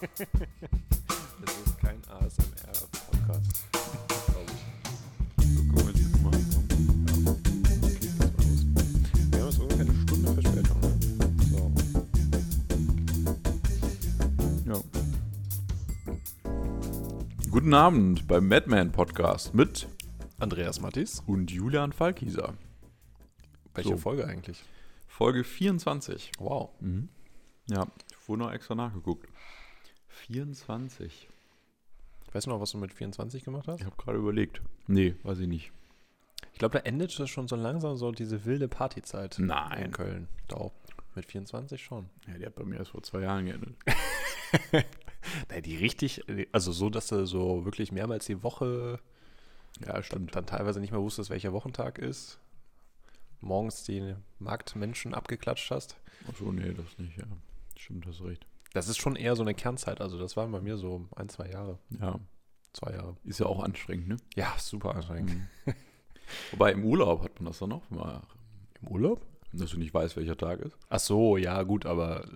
Das ist kein ASMR-Podcast. glaube ich. So wir jetzt mal. Wir haben jetzt ungefähr eine Stunde Verspätung. So. Ja. Guten Abend beim Madman Podcast mit Andreas Mattis. und Julian Falkieser. Welche So. Folge eigentlich? Folge 24. Wow. Mhm. Ja, ich habe vorhin noch extra nachgeguckt. 24. Weißt du noch, was du mit 24 gemacht hast? Ich habe gerade überlegt. Nee, weiß ich nicht. Ich glaube, da endet es schon so langsam so diese wilde Partyzeit in Nein. Köln. Doch, mit 24 schon. Ja, die hat bei mir erst vor zwei Jahren geendet. Nein, die richtig, also so, dass du so wirklich mehrmals die Woche Ja, dann, stimmt. dann teilweise nicht mehr wusstest, welcher Wochentag ist. Morgens die Marktmenschen abgeklatscht hast. Achso, nee, das nicht, ja. Stimmt, hast recht. Das ist schon eher so eine Kernzeit. Also das waren bei mir so ein, zwei Jahre. Ja, Zwei Jahre. ist ja auch anstrengend, ne? Ja, super anstrengend. Mhm. Wobei im Urlaub hat man das dann auch mal, Im Urlaub? dass du nicht weißt, welcher Tag ist. Ach so, ja, gut, aber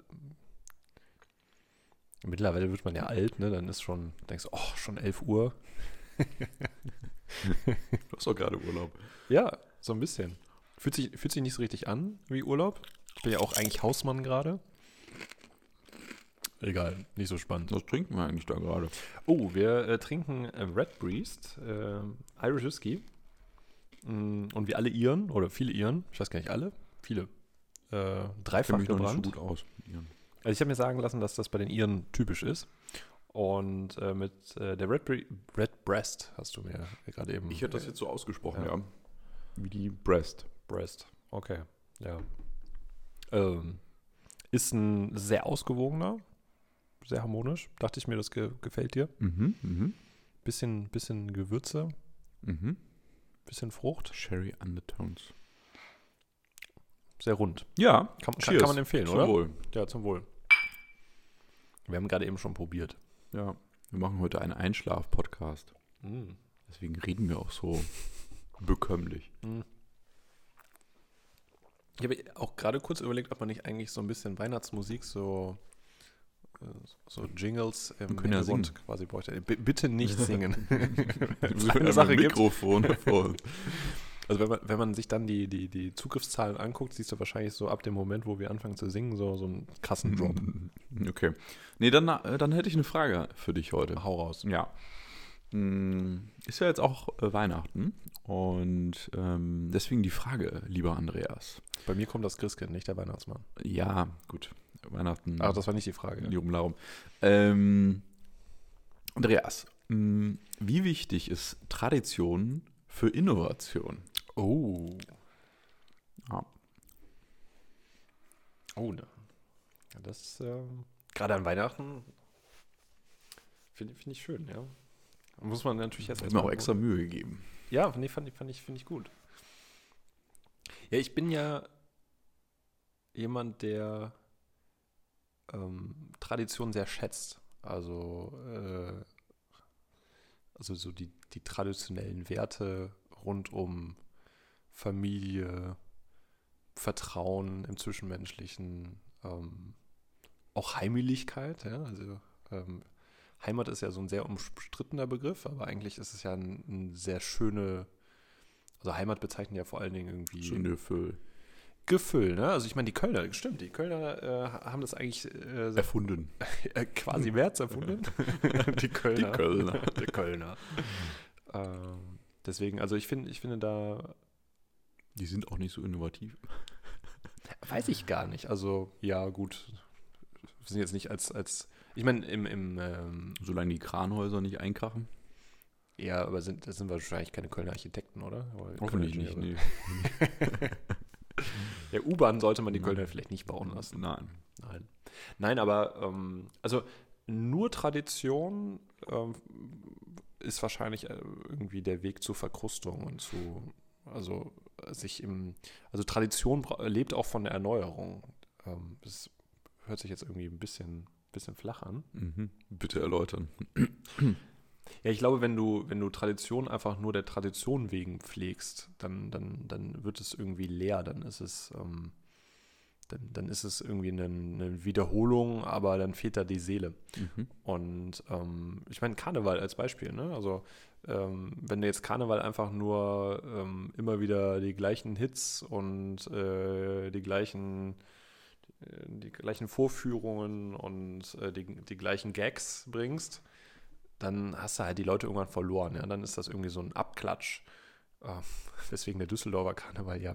mittlerweile wird man ja alt, ne? Dann ist schon, denkst du, oh, schon 11 Uhr. Du hast doch gerade Urlaub. Ja, so ein bisschen. Fühlt sich, fühlt sich nicht so richtig an wie Urlaub. Ich bin ja auch eigentlich Hausmann gerade. Egal, nicht so spannend. Was trinken wir eigentlich da gerade? Oh, wir äh, trinken äh, Red Breast, äh, Irish Whisky. Mm, Und wie alle Iren, oder viele Iren, ich weiß gar nicht alle, viele, äh, dreifach mich noch nicht so gebrannt. gut aus. Also ich habe mir sagen lassen, dass das bei den Iren typisch ist. Und äh, mit äh, der Red, Bre Red Breast hast du mir gerade eben. Ich hätte das jetzt so ausgesprochen, Ja. ja. Wie die Breast. Breast. Okay, ja. Ähm, ist ein sehr ausgewogener, sehr harmonisch. Dachte ich mir, das ge gefällt dir. Mhm, mhm, Bisschen, bisschen Gewürze, mhm. bisschen Frucht. Sherry Undertones. Sehr rund. Ja, Kann, kann, kann man empfehlen, zum oder? Wohl. Ja, zum Wohl. Wir haben gerade eben schon probiert. Ja, wir machen heute einen Einschlaf-Podcast. Mm. Deswegen reden wir auch so bekömmlich. Ich habe auch gerade kurz überlegt, ob man nicht eigentlich so ein bisschen Weihnachtsmusik, so, so Jingles im können ja Hintergrund singen. quasi bräuchte. B bitte nicht singen. Eine Sache. Mikrofon vor. Also wenn man, wenn man sich dann die, die, die Zugriffszahlen anguckt, siehst du wahrscheinlich so ab dem Moment, wo wir anfangen zu singen, so, so einen krassen Drop. Okay. Nee, dann, äh, dann hätte ich eine Frage für dich heute. Hau raus. Ja. Mm, Ist ja jetzt auch äh, Weihnachten. Und ähm, deswegen die Frage, lieber Andreas. Bei mir kommt das Christkind, nicht der Weihnachtsmann. Ja, gut. Weihnachten. Ach, das war nicht die Frage. Lirum Larum. Ähm, Andreas, mh, wie wichtig ist Tradition für Innovation? Oh. Ja. Oh, ne. Ja, das ähm, gerade an Weihnachten finde find ich schön, ja. Da muss man natürlich jetzt Hat mir auch extra Mühe gegeben. Ja, nee, fand fand ich, finde ich gut. Ja, ich bin ja jemand, der ähm, Tradition sehr schätzt. Also, äh, also so die, die traditionellen Werte rund um Familie, Vertrauen im Zwischenmenschlichen, ähm, auch Heimeligkeit, ja, also ähm, Heimat ist ja so ein sehr umstrittener Begriff, aber eigentlich ist es ja ein, ein sehr schöne, also Heimat bezeichnet ja vor allen Dingen irgendwie Schöne für Gefühl, ne? Also ich meine, die Kölner, stimmt, die Kölner äh, haben das eigentlich äh, erfunden. äh, quasi März erfunden. die Kölner. Die Kölner. die Kölner. ähm, deswegen, also ich finde, ich finde da, Die sind auch nicht so innovativ. weiß ich gar nicht. Also ja, gut, wir sind jetzt nicht als, als ich meine, im, im ähm, Solange die Kranhäuser nicht einkrachen. ja, aber sind, das sind wahrscheinlich keine Kölner Architekten, oder? Hoffentlich nicht. Nee. Ja, U-Bahn sollte man die Kölner vielleicht nicht bauen lassen. Nein. Nein. Nein, aber ähm, also nur Tradition ähm, ist wahrscheinlich äh, irgendwie der Weg zur Verkrustung und zu, also äh, sich im, also Tradition lebt auch von der Erneuerung. Ähm, das hört sich jetzt irgendwie ein bisschen, bisschen flach an. Mhm. Bitte erläutern. Ja, ich glaube, wenn du, wenn du Tradition einfach nur der Tradition wegen pflegst, dann, dann, dann wird es irgendwie leer, dann ist es, ähm, dann, dann ist es irgendwie eine, eine Wiederholung, aber dann fehlt da die Seele. Mhm. Und ähm, ich meine, Karneval als Beispiel, ne? Also ähm, wenn du jetzt Karneval einfach nur ähm, immer wieder die gleichen Hits und äh, die gleichen äh, die gleichen Vorführungen und äh, die, die gleichen Gags bringst, dann hast du halt die Leute irgendwann verloren. Ja? Dann ist das irgendwie so ein Abklatsch. Äh, weswegen der Düsseldorfer Karneval ja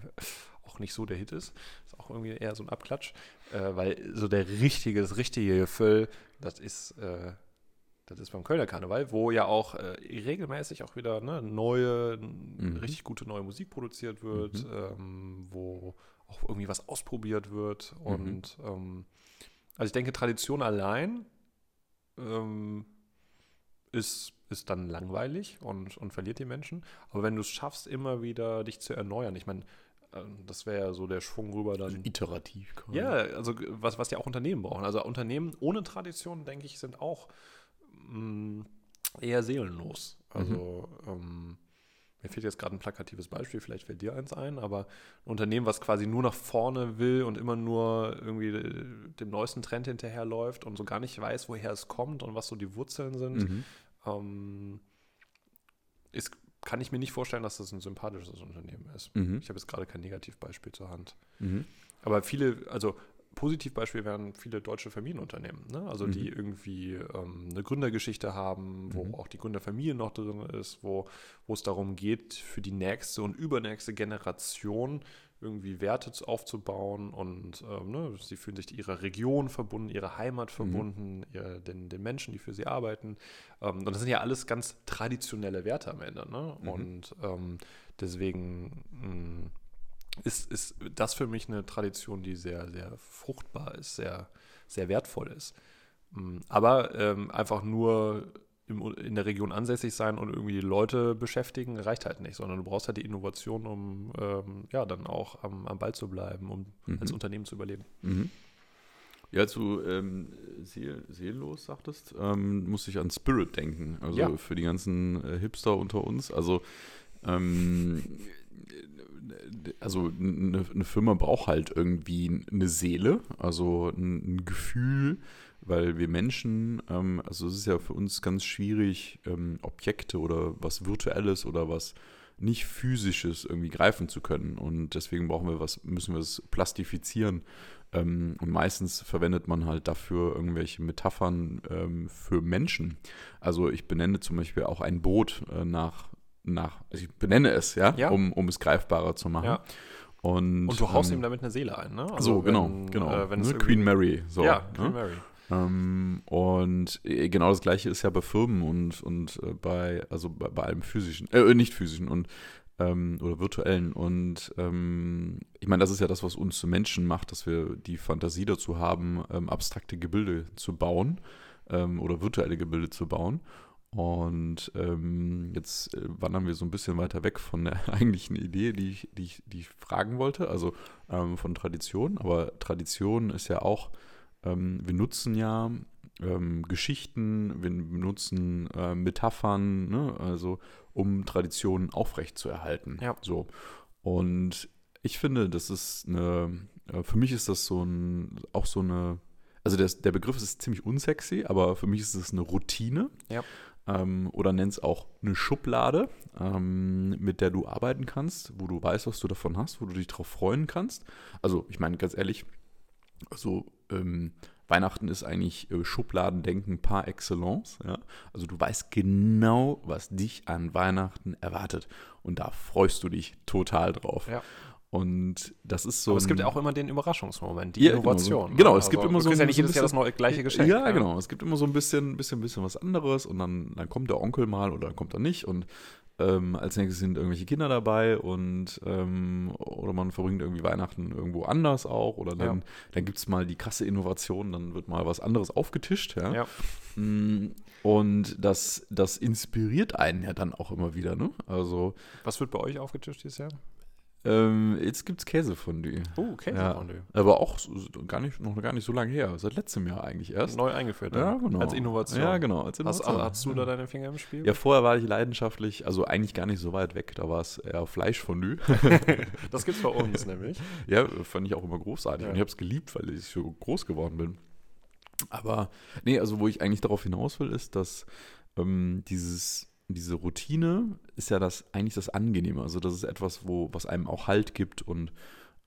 auch nicht so der Hit ist. Ist auch irgendwie eher so ein Abklatsch. Äh, weil so der richtige, das richtige Gefühl, das ist, äh, das ist beim Kölner Karneval, wo ja auch äh, regelmäßig auch wieder ne, neue, Mhm. richtig gute neue Musik produziert wird, Mhm. ähm, wo auch irgendwie was ausprobiert wird. Mhm. Und ähm, also ich denke, Tradition allein ähm, ist, ist dann langweilig und, und verliert die Menschen. Aber wenn du es schaffst, immer wieder dich zu erneuern, ich meine, ähm, das wäre ja so der Schwung rüber dann. Iterativ. quasi. Ja, also was, was ja auch Unternehmen brauchen. Also Unternehmen ohne Tradition, denke ich, sind auch mh, eher seelenlos. Also ähm, mir fehlt jetzt gerade ein plakatives Beispiel, vielleicht fällt dir eins ein, aber ein Unternehmen, was quasi nur nach vorne will und immer nur irgendwie äh, dem neuesten Trend hinterherläuft und so gar nicht weiß, woher es kommt und was so die Wurzeln sind, Mhm. ähm, ist, kann ich mir nicht vorstellen, dass das ein sympathisches Unternehmen ist. Mhm. Ich habe jetzt gerade kein Negativbeispiel zur Hand. Mhm. Aber viele, also Positivbeispiel wären viele deutsche Familienunternehmen, ne? also Mhm. die irgendwie ähm, eine Gründergeschichte haben, wo Mhm. auch die Gründerfamilie noch drin ist, wo, wo es darum geht, für die nächste und übernächste Generation irgendwie Werte zu- aufzubauen und ähm, ne, sie fühlen sich ihrer Region verbunden, ihrer Heimat verbunden, ihr, den, den Menschen, die für sie arbeiten. Ähm, und das sind ja alles ganz traditionelle Werte am Ende. Ne? Mhm. Und ähm, deswegen mh, ist, ist das für mich eine Tradition, die sehr, sehr fruchtbar ist, sehr, sehr wertvoll ist. Mm, Aber ähm, einfach nur im, in der Region ansässig sein und irgendwie die Leute beschäftigen, reicht halt nicht, sondern du brauchst halt die Innovation, um ähm, ja dann auch am, am Ball zu bleiben, um Mhm. als Unternehmen zu überleben. Mhm. Ja, du ähm, seel seelenlos sagtest, ähm, musste ich an Spirit denken. Also Ja. für die ganzen äh, Hipster unter uns. Also, ähm, also eine, eine Firma braucht halt irgendwie eine Seele, also ein, ein Gefühl, weil wir Menschen, ähm, also es ist ja für uns ganz schwierig, ähm, Objekte oder was Virtuelles oder was nicht physisches irgendwie greifen zu können. Und deswegen brauchen wir was, müssen wir es plastifizieren. Ähm, und meistens verwendet man halt dafür irgendwelche Metaphern ähm, für Menschen. Also ich benenne zum Beispiel auch ein Boot äh, nach, nach, also ich benenne es, ja, Ja. Um, um es greifbarer zu machen. Ja. Und, Und du haust ähm, ihm damit eine Seele ein, ne? so, genau, wenn, genau. Äh, es ne? Queen Mary. So, ja, ne? Queen Mary. Ähm, und äh, genau das gleiche ist ja bei Firmen und, und äh, bei, also bei, bei allem physischen, äh, nicht physischen und ähm, oder virtuellen. Und ähm, ich meine, das ist ja das, was uns zu Menschen macht, dass wir die Fantasie dazu haben, ähm, abstrakte Gebilde zu bauen ähm, oder virtuelle Gebilde zu bauen. Und ähm, jetzt äh, wandern wir so ein bisschen weiter weg von der eigentlichen Idee, die ich, die ich, die ich fragen wollte, also ähm, von Tradition. Aber Tradition ist ja auch, ähm, wir nutzen ja ähm, Geschichten, wir benutzen äh, Metaphern, ne? also um Traditionen aufrechtzuerhalten. Ja. So. Und ich finde, das ist eine, äh, für mich ist das so ein, auch so eine, also der, der Begriff ist ziemlich unsexy, aber für mich ist es eine Routine. Ja. Ähm, oder nenn es auch eine Schublade, ähm, mit der du arbeiten kannst, wo du weißt, was du davon hast, wo du dich drauf freuen kannst. Also, ich meine, ganz ehrlich, also ähm, Weihnachten ist eigentlich äh, Schubladendenken par excellence. Ja? Also du weißt genau, was dich an Weihnachten erwartet. Und da freust du dich total drauf. Ja. Und das ist so. Aber es gibt ja auch immer den Überraschungsmoment, die Ja, Innovation. so- genau, es gibt Also, immer du so kriegst ein- ja nicht jedes Jahr das bisschen- neue, gleiche Geschenk. Ja, genau. Es gibt immer so ein bisschen, bisschen, bisschen was anderes und dann, dann kommt der Onkel mal oder dann kommt er nicht und ähm, als nächstes sind irgendwelche Kinder dabei und ähm, oder man verbringt irgendwie Weihnachten irgendwo anders auch oder dann, Ja. dann gibt es mal die krasse Innovation, dann wird mal was anderes aufgetischt. Ja? Ja. Mm, Und das, das inspiriert einen ja dann auch immer wieder. Ne? Also Was wird bei euch aufgetischt dieses Jahr? Ähm, jetzt gibt es Käsefondue. Oh, Käsefondue. Ja, aber auch so, gar nicht, noch gar nicht so lange her. Seit letztem Jahr eigentlich erst. Neu eingeführt. Ja, genau. Als Innovation. Ja, genau. Als Hast, Innovation. hast du da deine Finger im Spiel? Ja, vorher war ich leidenschaftlich, also eigentlich gar nicht so weit weg. Da war es eher Fleischfondue. Das gibt's bei uns nämlich. Ja, fand ich auch immer großartig. Ja. Und ich habe es geliebt, weil ich so groß geworden bin. Aber, nee, also wo ich eigentlich darauf hinaus will, ist, dass ähm, dieses, diese Routine ist ja das eigentlich das Angenehme. Also das ist etwas, wo, was einem auch Halt gibt und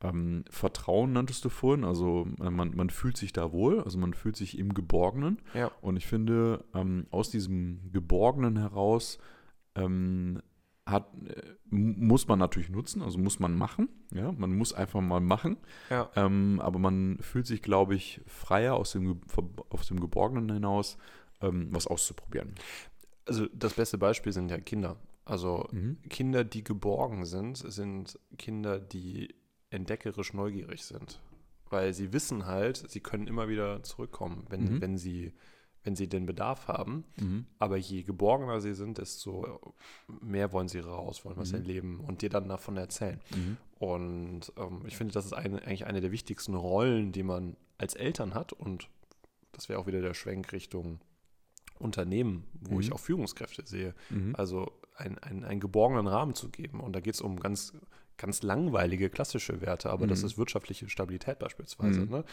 ähm, Vertrauen nanntest du vorhin. Also äh, man, man fühlt sich da wohl, also man fühlt sich im Geborgenen. Ja. Und ich finde, ähm, aus diesem Geborgenen heraus ähm, hat, äh, muss man natürlich nutzen, also muss man machen. Ja, man muss einfach mal machen. Ja. Ähm, aber man fühlt sich, glaube ich, freier aus dem, aus dem Geborgenen hinaus, ähm, was auszuprobieren. Also das beste Beispiel sind ja Kinder. Also Mhm. Kinder, die geborgen sind, sind Kinder, die entdeckerisch neugierig sind. Weil sie wissen halt, sie können immer wieder zurückkommen, wenn, Mhm. wenn, sie, wenn sie den Bedarf haben. Mhm. Aber je geborgener sie sind, desto mehr wollen sie raus, wollen was Mhm. erleben und dir dann davon erzählen. Mhm. Und ähm, ich finde, das ist eine, eigentlich eine der wichtigsten Rollen, die man als Eltern hat. Und das wäre auch wieder der Schwenk Richtung Unternehmen, wo Mhm. ich auch Führungskräfte sehe. Mhm. Also ein, ein, einen geborgenen Rahmen zu geben. Und da geht es um ganz, ganz langweilige klassische Werte, aber das Mhm. ist wirtschaftliche Stabilität beispielsweise. Mhm. Ne?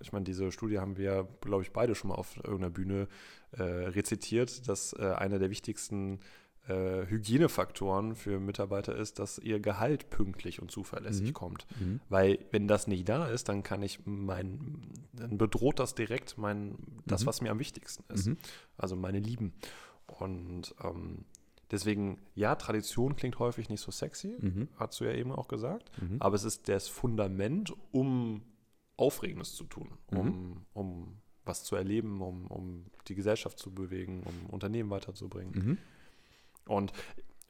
Ich meine, diese Studie haben wir, glaube ich, beide schon mal auf irgendeiner Bühne äh, rezitiert, dass äh, einer der wichtigsten äh, Hygienefaktoren für Mitarbeiter ist, dass ihr Gehalt pünktlich und zuverlässig Mhm. kommt. Mhm. Weil wenn das nicht da ist, dann kann ich mein, dann bedroht das direkt mein, das, Mhm. was mir am wichtigsten ist. Mhm. Also meine Lieben. Und ähm, deswegen, ja, Tradition klingt häufig nicht so sexy, Mhm. hast du ja eben auch gesagt. Mhm. Aber es ist das Fundament, um Aufregendes zu tun, um, um was zu erleben, um, um die Gesellschaft zu bewegen, um Unternehmen weiterzubringen. Mhm. Und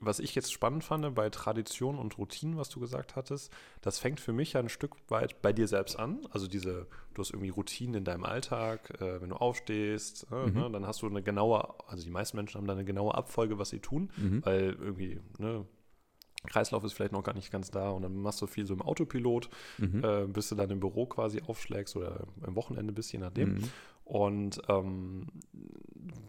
was ich jetzt spannend fand bei Tradition und Routinen, was du gesagt hattest, das fängt für mich ja ein Stück weit bei dir selbst an. Also diese, du hast irgendwie Routinen in deinem Alltag, äh, wenn du aufstehst, äh, Mhm. ne, dann hast du eine genaue, also die meisten Menschen haben da eine genaue Abfolge, was sie tun, Mhm. weil irgendwie, ne, Kreislauf ist vielleicht noch gar nicht ganz da und dann machst du viel so im Autopilot, Mhm. äh, bis du dann im Büro quasi aufschlägst oder am Wochenende bist, je nachdem. Mhm. Und ähm,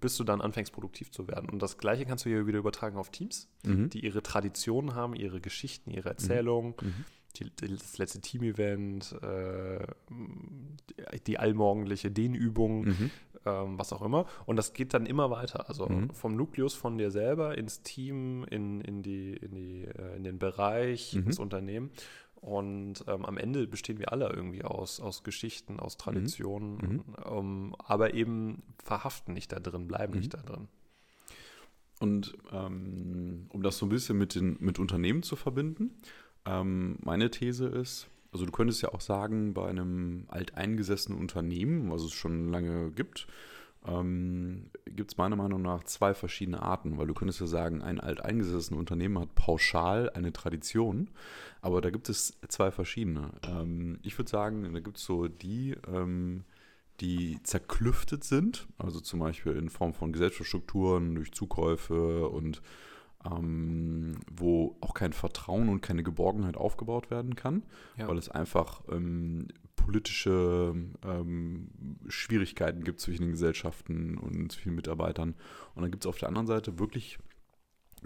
bis du dann anfängst, produktiv zu werden. Und das Gleiche kannst du hier wieder übertragen auf Teams, Mhm. die ihre Traditionen haben, ihre Geschichten, ihre Erzählungen, Mhm. die, die, das letzte Team-Event, äh, die, die allmorgendliche Dehnübung, Mhm. ähm, was auch immer. Und das geht dann immer weiter. Also Mhm. vom Nukleus von dir selber ins Team, in, in, die, in, die, äh, in den Bereich, Mhm. ins Unternehmen. Und ähm, am Ende bestehen wir alle irgendwie aus, aus Geschichten, aus Traditionen, Mhm. ähm, aber eben verhaften nicht da drin, bleiben Mhm. nicht da drin. Und ähm, um das so ein bisschen mit, den, mit Unternehmen zu verbinden, ähm, meine These ist, also du könntest ja auch sagen, bei einem alteingesessenen Unternehmen, was es schon lange gibt, ähm, gibt es meiner Meinung nach zwei verschiedene Arten, weil du könntest ja sagen, ein alteingesessenes Unternehmen hat pauschal eine Tradition, aber da gibt es zwei verschiedene. Ähm, ich würde sagen, da gibt es so die, ähm, die zerklüftet sind, also zum Beispiel in Form von Gesellschaftsstrukturen, durch Zukäufe und ähm, wo auch kein Vertrauen und keine Geborgenheit aufgebaut werden kann, Ja. weil es einfach ähm, politische ähm, Schwierigkeiten gibt zwischen den Gesellschaften und zwischen den Mitarbeitern. Und dann gibt es auf der anderen Seite wirklich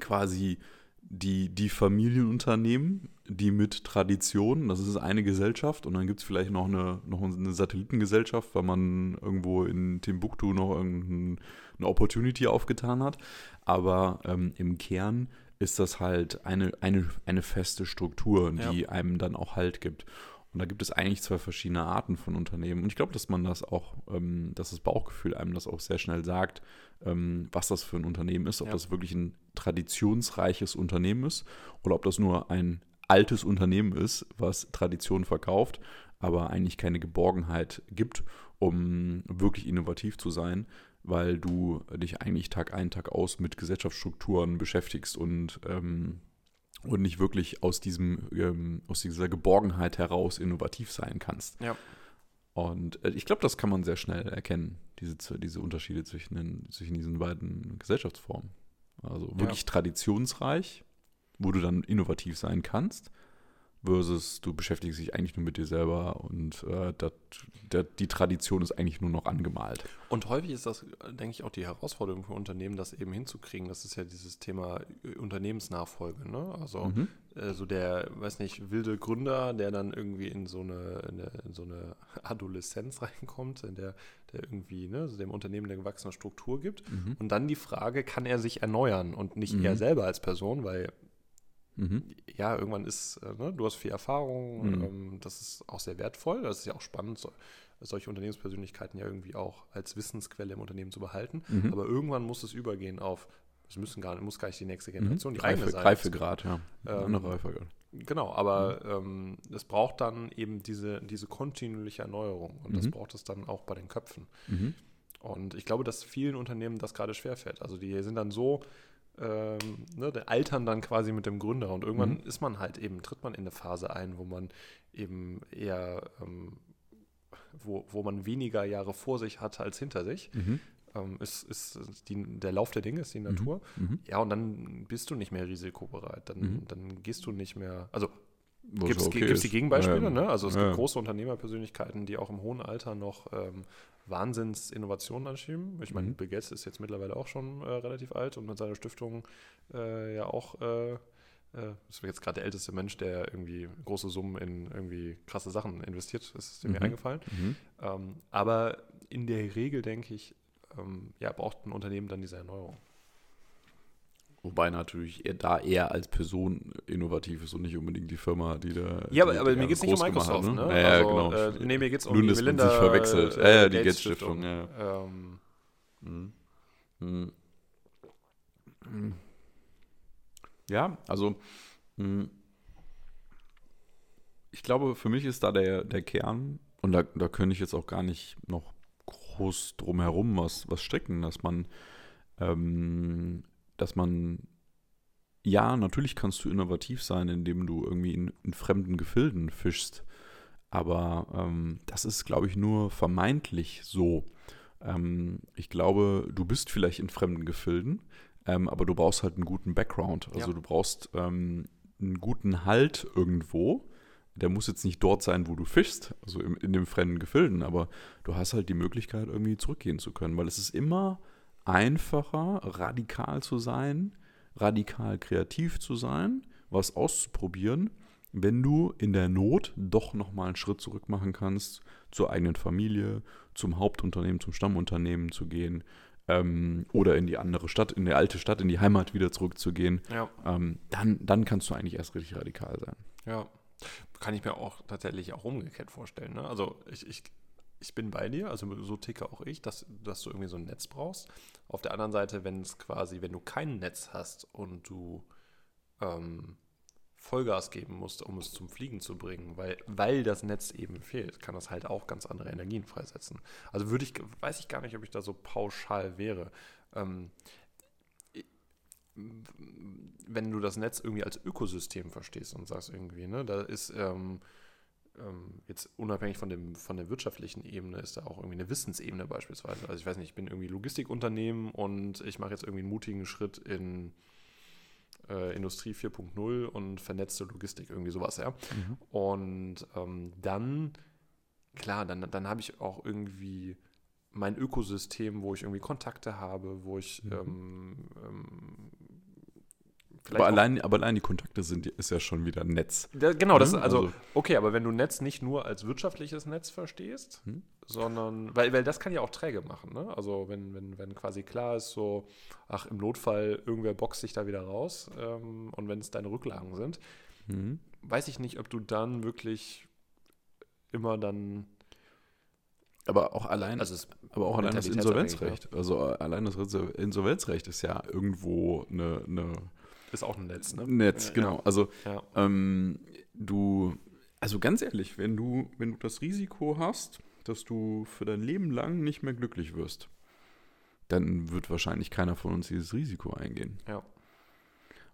quasi die, die Familienunternehmen, die mit Tradition, das ist eine Gesellschaft und dann gibt es vielleicht noch eine, noch eine Satellitengesellschaft, weil man irgendwo in Timbuktu noch irgendeine Opportunity aufgetan hat. Aber ähm, im Kern ist das halt eine, eine, eine feste Struktur, die einem dann auch Halt gibt. Und da gibt es eigentlich zwei verschiedene Arten von Unternehmen. Und ich glaube, dass man das auch, ähm, dass das Bauchgefühl einem das auch sehr schnell sagt, ähm, was das für ein Unternehmen ist, ob Ja. das wirklich ein traditionsreiches Unternehmen ist oder ob das nur ein altes Unternehmen ist, was Tradition verkauft, aber eigentlich keine Geborgenheit gibt, um wirklich innovativ zu sein, weil du dich eigentlich Tag ein, Tag aus mit Gesellschaftsstrukturen beschäftigst und ähm, und nicht wirklich aus diesem ähm, aus dieser Geborgenheit heraus innovativ sein kannst. Ja. Und äh, ich glaube, das kann man sehr schnell erkennen, diese, diese Unterschiede zwischen, den, zwischen diesen beiden Gesellschaftsformen. Also wirklich traditionsreich, wo du dann innovativ sein kannst, versus du beschäftigst dich eigentlich nur mit dir selber und äh, dat, dat, die Tradition ist eigentlich nur noch angemalt. Und häufig ist das, denke ich, auch die Herausforderung für Unternehmen, das eben hinzukriegen. Das ist ja dieses Thema äh, Unternehmensnachfolge. Ne? Also mhm. äh, so der, weiß nicht, wilde Gründer, der dann irgendwie in so eine, in, eine, in so eine Adoleszenz reinkommt, in der, der irgendwie ne, also dem Unternehmen eine gewachsene Struktur gibt. Mhm. Und dann die Frage, kann er sich erneuern und nicht mhm. er selber als Person, weil Mhm. Ja, irgendwann ist, äh, ne, du hast viel Erfahrung, mhm. ähm, das ist auch sehr wertvoll, das ist ja auch spannend, so, solche Unternehmenspersönlichkeiten ja irgendwie auch als Wissensquelle im Unternehmen zu behalten. Mhm. Aber irgendwann muss es übergehen auf, es müssen gar, muss gar nicht die nächste mhm. Generation, die Reife, sein. Reifegrad, ja. Ähm, Andere Reifegrad. Genau, aber mhm. ähm, es braucht dann eben diese, diese kontinuierliche Erneuerung und das mhm. braucht es dann auch bei den Köpfen. Und ich glaube, dass vielen Unternehmen das gerade schwerfällt. Also die sind dann so ähm, ne, altern dann quasi mit dem Gründer und irgendwann mhm. ist man halt eben, tritt man in eine Phase ein, wo man eben eher, ähm, wo, wo man weniger Jahre vor sich hat als hinter sich. Mhm. Ähm, ist, ist die, der Lauf der Dinge, ist die mhm. Natur. Mhm. Ja, und dann bist du nicht mehr risikobereit. Dann, mhm. dann gehst du nicht mehr, also Gibt es okay die Gegenbeispiele? Ja, ne? Also es ja. gibt große Unternehmerpersönlichkeiten, die auch im hohen Alter noch ähm, Wahnsinns-Innovationen anschieben. Ich meine, mhm. Bill Gates ist jetzt mittlerweile auch schon äh, relativ alt und mit seiner Stiftung äh, ja auch äh, äh ist jetzt gerade der älteste Mensch, der irgendwie große Summen in irgendwie krasse Sachen investiert, das ist mir mhm. eingefallen. Mhm. Ähm, aber in der Regel denke ich, ähm, ja, braucht ein Unternehmen dann diese Erneuerung. Wobei natürlich er da eher als Person innovativ ist und nicht unbedingt die Firma, die da. Ja, aber, aber mir geht es nicht um Microsoft, hat, ne? ne? Ja, also, genau. Äh, nee, mir geht es um Nun die Melinda. sich verwechselt. Äh, ja, ja, die Gates-Stiftung. Ja. Ähm. Mhm. Mhm. Mhm. ja, also. Ich glaube, für mich ist da der, der Kern, und da, da könnte ich jetzt auch gar nicht noch groß drumherum was, was stricken, dass man ähm, dass man, ja, natürlich kannst du innovativ sein, indem du irgendwie in, in fremden Gefilden fischst. Aber ähm, das ist, glaube ich, nur vermeintlich so. Ähm, ich glaube, du bist vielleicht in fremden Gefilden, ähm, aber du brauchst halt einen guten Background. Also ja. du brauchst ähm, einen guten Halt irgendwo. Der muss jetzt nicht dort sein, wo du fischst, also in, in den fremden Gefilden, aber du hast halt die Möglichkeit, irgendwie zurückgehen zu können, weil es ist immer einfacher, radikal zu sein, radikal kreativ zu sein, was auszuprobieren, wenn du in der Not doch nochmal einen Schritt zurück machen kannst zur eigenen Familie, zum Hauptunternehmen, zum Stammunternehmen zu gehen ähm, oder in die andere Stadt, in die alte Stadt, in die Heimat wieder zurückzugehen, ja. ähm, dann, dann kannst du eigentlich erst richtig radikal sein. Ja, kann ich mir auch tatsächlich auch umgekehrt vorstellen. Ne? Also ich, ich ich bin bei dir, also so ticke auch ich, dass, dass du irgendwie so ein Netz brauchst. Auf der anderen Seite, wenn es quasi, wenn du kein Netz hast und du ähm, Vollgas geben musst, um es zum Fliegen zu bringen, weil, weil das Netz eben fehlt, kann das halt auch ganz andere Energien freisetzen. Also würde ich, weiß ich gar nicht, ob ich da so pauschal wäre. Ähm, wenn du das Netz irgendwie als Ökosystem verstehst und sagst irgendwie, ne, da ist ähm, ähm, jetzt unabhängig von, dem, von der wirtschaftlichen Ebene ist da auch irgendwie eine Wissensebene beispielsweise. Also ich weiß nicht, ich bin irgendwie Logistikunternehmen und ich mache jetzt irgendwie einen mutigen Schritt in äh, Industrie 4.0 und vernetzte Logistik, irgendwie sowas, ja. Mhm. Und ähm, dann, klar, dann, dann habe ich auch irgendwie mein Ökosystem, wo ich irgendwie Kontakte habe, wo ich mhm. ähm, aber allein, aber allein die Kontakte sind, ist ja schon wieder ein Netz. Ja, genau, das hm? also, also, okay, aber wenn du Netz nicht nur als wirtschaftliches Netz verstehst, hm? sondern, weil, weil das kann ja auch träge machen, ne? Also wenn, wenn, wenn quasi klar ist, so, ach, im Notfall irgendwer boxt sich da wieder raus ähm, und wenn es deine Rücklagen sind, hm? weiß ich nicht, ob du dann wirklich immer dann aber auch allein, also aber auch allein das Insolvenzrecht. Also allein das Insolvenzrecht ist ja irgendwo eine, eine ist auch ein Netz, ne? Netz, genau. Also ja. Ähm, du, also ganz ehrlich, wenn du, wenn du das Risiko hast, dass du für dein Leben lang nicht mehr glücklich wirst, dann wird wahrscheinlich keiner von uns dieses Risiko eingehen. Ja.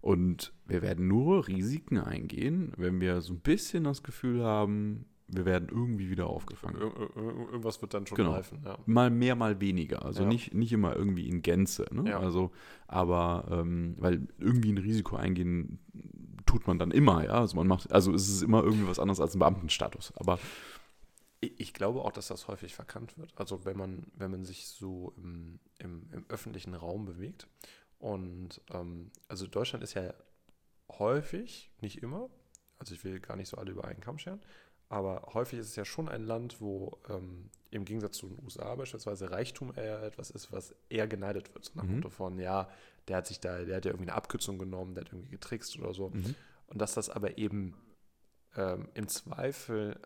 Und wir werden nur Risiken eingehen, wenn wir so ein bisschen das Gefühl haben, wir werden irgendwie wieder aufgefangen. Ir irgendwas wird dann schon genau. greifen. Ja. Mal mehr, mal weniger. Also ja. nicht, nicht immer irgendwie in Gänze. Ne? Ja. Also, aber ähm, weil irgendwie ein Risiko eingehen tut man dann immer, ja. Also man macht, also es ist immer irgendwie was anderes als ein Beamtenstatus. Aber Ich, glaube auch, dass das häufig verkannt wird. Also wenn man, wenn man sich so im, im, im öffentlichen Raum bewegt. Und ähm, also Deutschland ist ja häufig, nicht immer, also ich will gar nicht so alle über einen Kamm scheren, aber häufig ist es ja schon ein Land, wo ähm, im Gegensatz zu den USA beispielsweise Reichtum eher etwas ist, was eher geneidet wird. So nach dem Mhm. Motto von, ja, der hat sich da, der hat ja irgendwie eine Abkürzung genommen, der hat irgendwie getrickst oder so. Mhm. Und dass das aber eben ähm, im Zweifel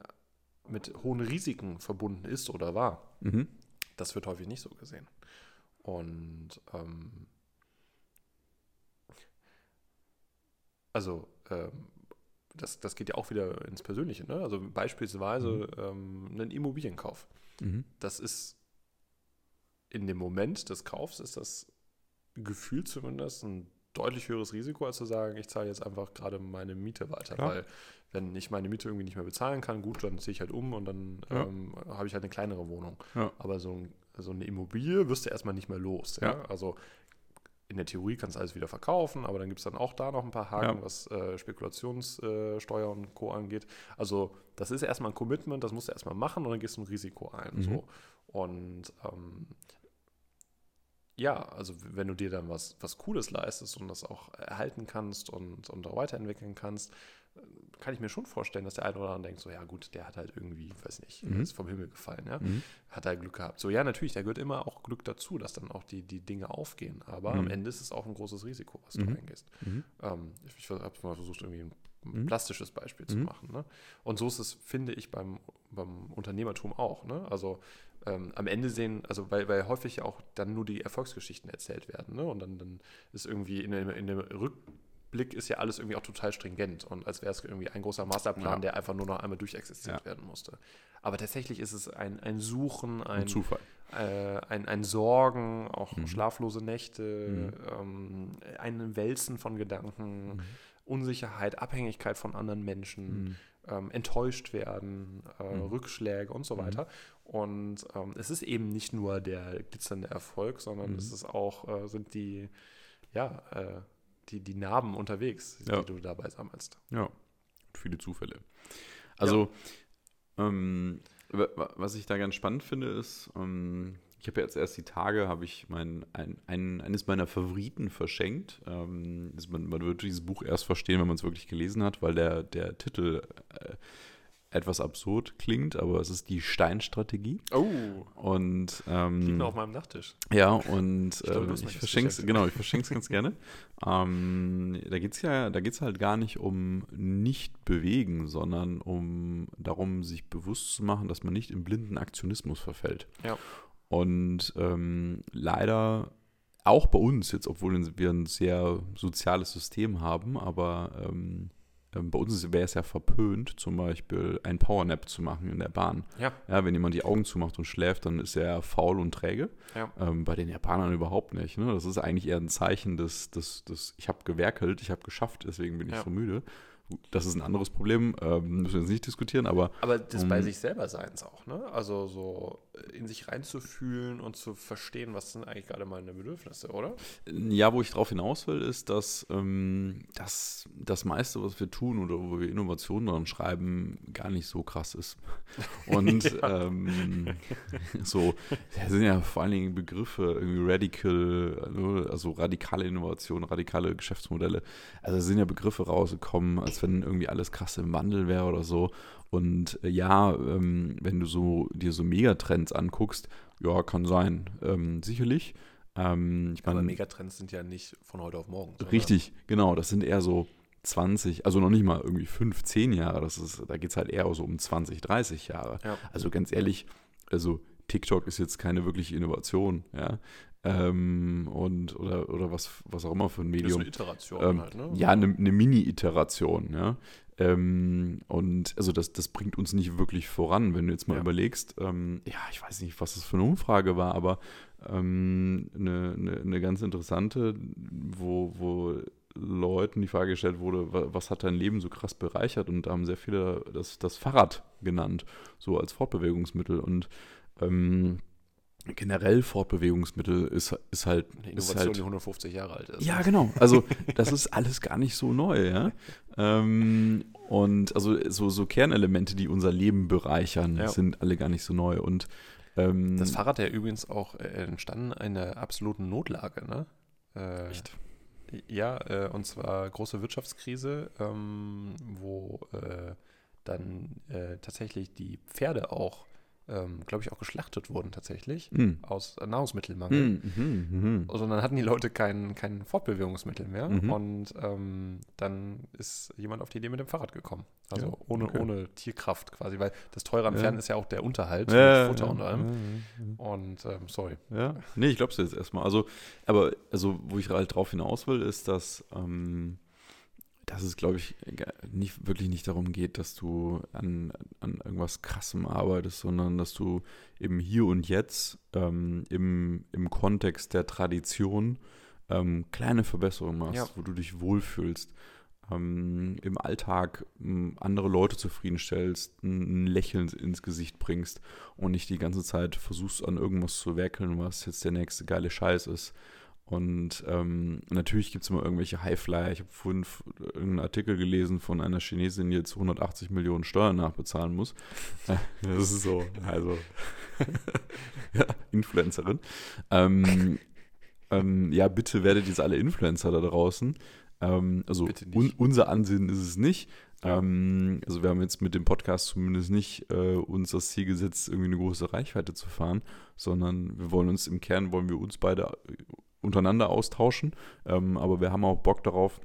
mit hohen Risiken verbunden ist oder war, Mhm. das wird häufig nicht so gesehen. Und ähm, also ähm, das, das geht ja auch wieder ins Persönliche. Ne? Also beispielsweise ähm, einen Immobilienkauf. Mhm. Das ist in dem Moment des Kaufs ist das Gefühl zumindest ein deutlich höheres Risiko, als zu sagen, ich zahle jetzt einfach gerade meine Miete weiter. Klar. Weil wenn ich meine Miete irgendwie nicht mehr bezahlen kann, gut, dann ziehe ich halt um und dann Ja. ähm, habe ich halt eine kleinere Wohnung. Ja. Aber so, ein, so eine Immobilie wirst du erstmal nicht mehr los. Ja. Also in der Theorie kannst du alles wieder verkaufen, aber dann gibt es dann auch da noch ein paar Haken, Ja. was äh, Spekulationssteuer und Co. angeht. Also das ist erstmal ein Commitment, das musst du erstmal machen und dann gehst du ein Risiko ein. Mhm. So. Und ähm, ja, also wenn du dir dann was, was Cooles leistest und das auch erhalten kannst und, und auch weiterentwickeln kannst, äh, kann ich mir schon vorstellen, dass der eine oder andere denkt, so ja gut, der hat halt irgendwie, weiß nicht, Mhm. ist vom Himmel gefallen, ja Mhm. hat er Glück gehabt. So, ja, natürlich, da gehört immer auch Glück dazu, dass dann auch die, die Dinge aufgehen. Aber am Mhm. Ende ist es auch ein großes Risiko, was Mhm. du eingehst. Mhm. Ähm, ich ich habe mal versucht, irgendwie ein Mhm. plastisches Beispiel zu Mhm. machen. Ne? Und so ist es, finde ich, beim, beim Unternehmertum auch. Ne? Also ähm, am Ende sehen, also weil, weil häufig ja auch dann nur die Erfolgsgeschichten erzählt werden. Ne? Und dann, dann ist irgendwie in dem, in dem Rückblick ist ja alles irgendwie auch total stringent und als wäre es irgendwie ein großer Masterplan, Ja. der einfach nur noch einmal durchexistiert Ja. werden musste. Aber tatsächlich ist es ein, ein Suchen, ein, Ein Zufall. äh, ein, ein Sorgen, auch Mhm. schlaflose Nächte, Mhm. ähm, ein Wälzen von Gedanken, Mhm. Unsicherheit, Abhängigkeit von anderen Menschen, Mhm. ähm, enttäuscht werden, äh, Mhm. Rückschläge und so Mhm. weiter. Und ähm, es ist eben nicht nur der glitzernde Erfolg, sondern es ist auch, äh, sind die, ja, äh, die, die Narben unterwegs, Ja. die du dabei sammelst. Ja, viele Zufälle. Also, ähm, wa- wa- was ich da ganz spannend finde, ist, ähm, ich habe jetzt erst die Tage, habe ich mein, ein, ein, eines meiner Favoriten verschenkt. Ähm, ist man, man wird dieses Buch erst verstehen, wenn man es wirklich gelesen hat, weil der, der Titel äh, etwas absurd klingt, aber es ist die Steinstrategie. Oh, Und liegt ähm, noch auf meinem Nachttisch. ja, und ähm, ich jetzt verschenke es, genau, ich verschenke es ganz gerne. Ähm, da geht es ja, da geht es halt gar nicht um nicht bewegen, sondern um darum, sich bewusst zu machen, dass man nicht im blinden Aktionismus verfällt. Ja. Und ähm, leider auch bei uns jetzt, obwohl wir ein sehr soziales System haben, aber ähm, bei uns wäre es ja verpönt, zum Beispiel ein Powernap zu machen in der Bahn. Ja. Ja, wenn jemand die Augen zumacht und schläft, dann ist er faul und träge. Ja. Ähm, bei den Japanern überhaupt nicht. Ne? Das ist eigentlich eher ein Zeichen des, des, des ich habe gewerkelt, ich habe geschafft, deswegen bin ich Ja. so müde. Gut, Das ist ein anderes Problem, ähm, müssen wir jetzt nicht diskutieren, aber Aber das Um- bei sich selber Seins auch, ne? Also so in sich reinzufühlen und zu verstehen, was sind eigentlich gerade meine Bedürfnisse, oder? Ja, wo ich drauf hinaus will, ist, dass ähm, das, das meiste, was wir tun oder wo wir Innovationen dran schreiben, gar nicht so krass ist. Und ähm, so, da sind ja vor allen Dingen Begriffe, irgendwie radical, ne, also radikale Innovation, radikale Geschäftsmodelle. Also sind ja Begriffe rausgekommen, als wenn irgendwie alles krass im Wandel wäre oder so. Und äh, ja, ähm, wenn du so dir so Megatrends anguckst, ja, kann sein, ähm, sicherlich. Ähm, ich Aber meine, Megatrends sind ja nicht von heute auf morgen. Richtig, genau. Das sind eher so 20, also noch nicht mal irgendwie 5, 10 Jahre. Das ist, da geht es halt eher so um 20, 30 Jahre. Ja. Also ganz ehrlich, also TikTok ist jetzt keine wirkliche Innovation, ja. Ähm, und oder, oder was, was auch immer für ein Das ist Medium. eine Iteration Ähm, halt, ne? Ja, eine, eine Mini-Iteration, ja. Ähm, und also das, das bringt uns nicht wirklich voran, wenn du jetzt mal Ja. überlegst, ähm, ja, ich weiß nicht, was das für eine Umfrage war, aber ähm, eine, eine, eine ganz interessante, wo, wo Leuten die Frage gestellt wurde, wa- was hat dein Leben so krass bereichert? Und da haben sehr viele das, das Fahrrad genannt, so als Fortbewegungsmittel. Und ähm, generell Fortbewegungsmittel ist, ist halt. Eine ist Innovation, halt die 150 Jahre alt ist. ja, genau. Also das ist alles gar nicht so neu, ja. Ähm, und also so, so Kernelemente, die unser Leben bereichern, Ja. sind alle gar nicht so neu. Und ähm, Das Fahrrad ja übrigens auch äh, entstanden in einer absoluten Notlage, ne? Äh, Echt? Ja, äh, und zwar große Wirtschaftskrise, ähm, wo äh, dann äh, tatsächlich die Pferde auch, ähm, glaube ich, auch geschlachtet wurden tatsächlich Mhm. aus Nahrungsmittelmangel. Mhm, mhm, mhm. Also dann hatten die Leute kein, kein Fortbewegungsmittel mehr Mhm. und ähm, dann ist jemand auf die Idee mit dem Fahrrad gekommen. Also Ja, ohne, okay. ohne Tierkraft quasi, weil das teure am Ja. Pferden ist ja auch der Unterhalt Ja, mit Futter ja, und allem. ja, ja. Und ähm, sorry. Ja, nee, ich glaube es jetzt erstmal. Also, aber also, wo ich halt drauf hinaus will, ist, dass, ähm, dass es, glaube ich, ge- nicht, wirklich nicht darum geht, dass du an, an irgendwas Krassem arbeitest, sondern dass du eben hier und jetzt ähm, im, im Kontext der Tradition ähm, kleine Verbesserungen machst, Ja. wo du dich wohlfühlst. Ähm, im Alltag ähm, andere Leute zufriedenstellst, ein Lächeln ins Gesicht bringst und nicht die ganze Zeit versuchst an irgendwas zu werkeln, was jetzt der nächste geile Scheiß ist. Und ähm, natürlich gibt es immer irgendwelche Highflyer. Ich habe vorhin irgendeinen Artikel gelesen von einer Chinesin, die jetzt 180 Millionen Steuern nachbezahlen muss. Das ist so, also ja, Influencerin. Ähm, ähm, ja, bitte werdet jetzt alle Influencer da draußen. Ähm, also un unser Ansinnen ist es nicht. Ähm, also wir haben jetzt mit dem Podcast zumindest nicht äh, uns das Ziel gesetzt, irgendwie eine große Reichweite zu fahren, sondern wir wollen uns im Kern, wollen wir uns beide äh, untereinander austauschen. Ähm, aber wir haben auch Bock darauf,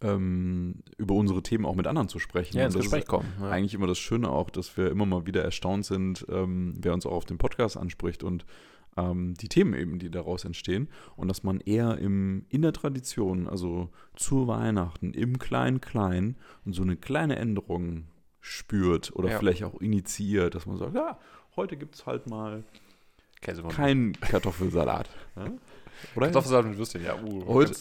ähm, über unsere Themen auch mit anderen zu sprechen. Ja, Und ins das Gespräch ist kommen. Ja. eigentlich immer das Schöne auch, dass wir immer mal wieder erstaunt sind, ähm, wer uns auch auf dem Podcast anspricht und ähm, die Themen eben, die daraus entstehen. Und dass man eher im, in der Tradition, also zu Weihnachten, im Klein-Klein und so eine kleine Änderung spürt oder Ja. vielleicht auch initiiert, dass man sagt, ja, heute gibt es halt mal Käse keinen Kartoffelsalat. Ja? Oder? Kartoffelsalat mit Würstchen, ja. Uh, Heute-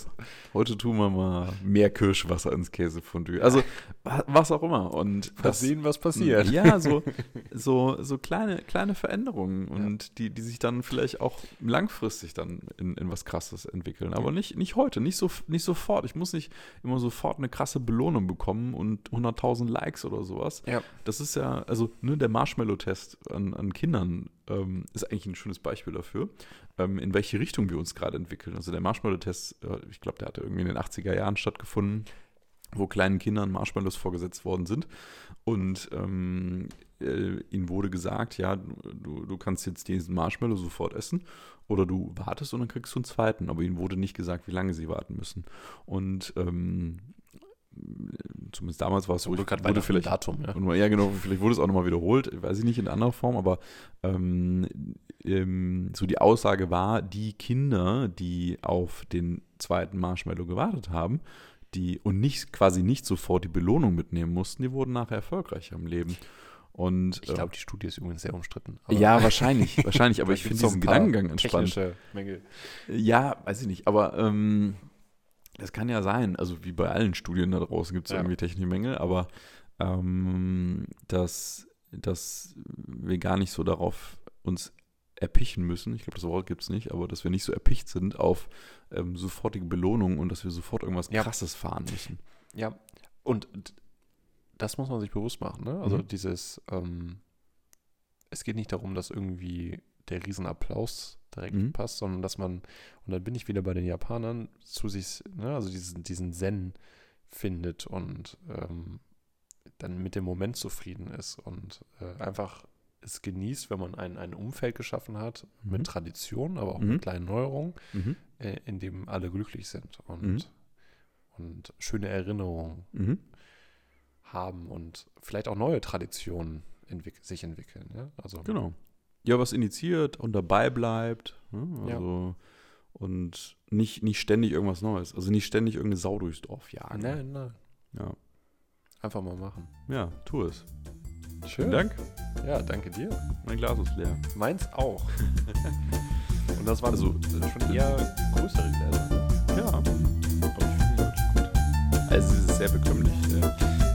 Heute tun wir mal mehr Kirschwasser ins Käsefondue. Also wa- was auch immer. Und Mal das, sehen, was passiert. Ja, so, so, so kleine, kleine Veränderungen und die, die sich dann vielleicht auch langfristig dann in, in was Krasses entwickeln. Aber nicht, nicht heute, nicht, so, nicht sofort. Ich muss nicht immer sofort eine krasse Belohnung bekommen und 100.000 Likes oder sowas. Ja. Das ist ja, also ne, der Marshmallow-Test an, an Kindern ähm, ist eigentlich ein schönes Beispiel dafür, ähm, in welche Richtung wir uns gerade entwickeln. Also der Marshmallow-Test, ich glaube, der hatte irgendwie in den 80er Jahren stattgefunden, wo kleinen Kindern Marshmallows vorgesetzt worden sind. Und ähm, äh, ihnen wurde gesagt, ja, du, du kannst jetzt diesen Marshmallow sofort essen oder du wartest und dann kriegst du einen zweiten. Aber ihnen wurde nicht gesagt, wie lange sie warten müssen. Und ähm, zumindest damals war es so, ich wurde Weihnachten vielleicht Datum, ja. und mal- ja, genau, vielleicht wurde es auch nochmal wiederholt, weiß ich nicht, in anderer Form, aber ähm, ähm, so die Aussage war, die Kinder, die auf den zweiten Marshmallow gewartet haben, die und nicht quasi nicht sofort die Belohnung mitnehmen mussten, die wurden nachher erfolgreicher im Leben. Und Ich glaube, die Studie ist übrigens sehr umstritten. äh, ja, wahrscheinlich, wahrscheinlich, aber ich finde diesen Gedankengang entspannt. Mängel. Ja, weiß ich nicht, aber ähm, das kann ja sein. Also wie bei allen Studien da draußen gibt es Ja. irgendwie technische Mängel, aber ähm, dass, dass wir gar nicht so darauf uns erpichen müssen, ich glaube, das Wort gibt es nicht, aber dass wir nicht so erpicht sind auf ähm, sofortige Belohnung und dass wir sofort irgendwas Ja. Krasses fahren müssen. Ja, und das muss man sich bewusst machen. Ne? Also Mhm. dieses, ähm, es geht nicht darum, dass irgendwie der Riesenapplaus direkt Mhm. passt, sondern dass man, und dann bin ich wieder bei den Japanern, zu sich, ne, also diesen, diesen Zen findet und ähm, dann mit dem Moment zufrieden ist und äh, einfach es genießt, wenn man ein, ein Umfeld geschaffen hat Mhm. mit Tradition, aber auch Mhm. mit kleinen Neuerungen, Mhm. äh, in dem alle glücklich sind und, Mhm. und schöne Erinnerungen Mhm. haben und vielleicht auch neue Traditionen entwick sich entwickeln. Ja? Also, Genau. Ja, was initiiert und dabei bleibt. Ne? Also, Und nicht, nicht ständig irgendwas Neues. Also nicht ständig irgendeine Sau durchs Dorf jagen. Nein, nein. Ja. Einfach mal machen. ja, tu es. Schön. Vielen Dank. Ja, danke dir. Mein Glas ist leer. Meins auch. Und das war Also, so schon eher größere Gläser. Ja. Aber ich finde gut. Also es ist sehr bekömmlich. äh, Also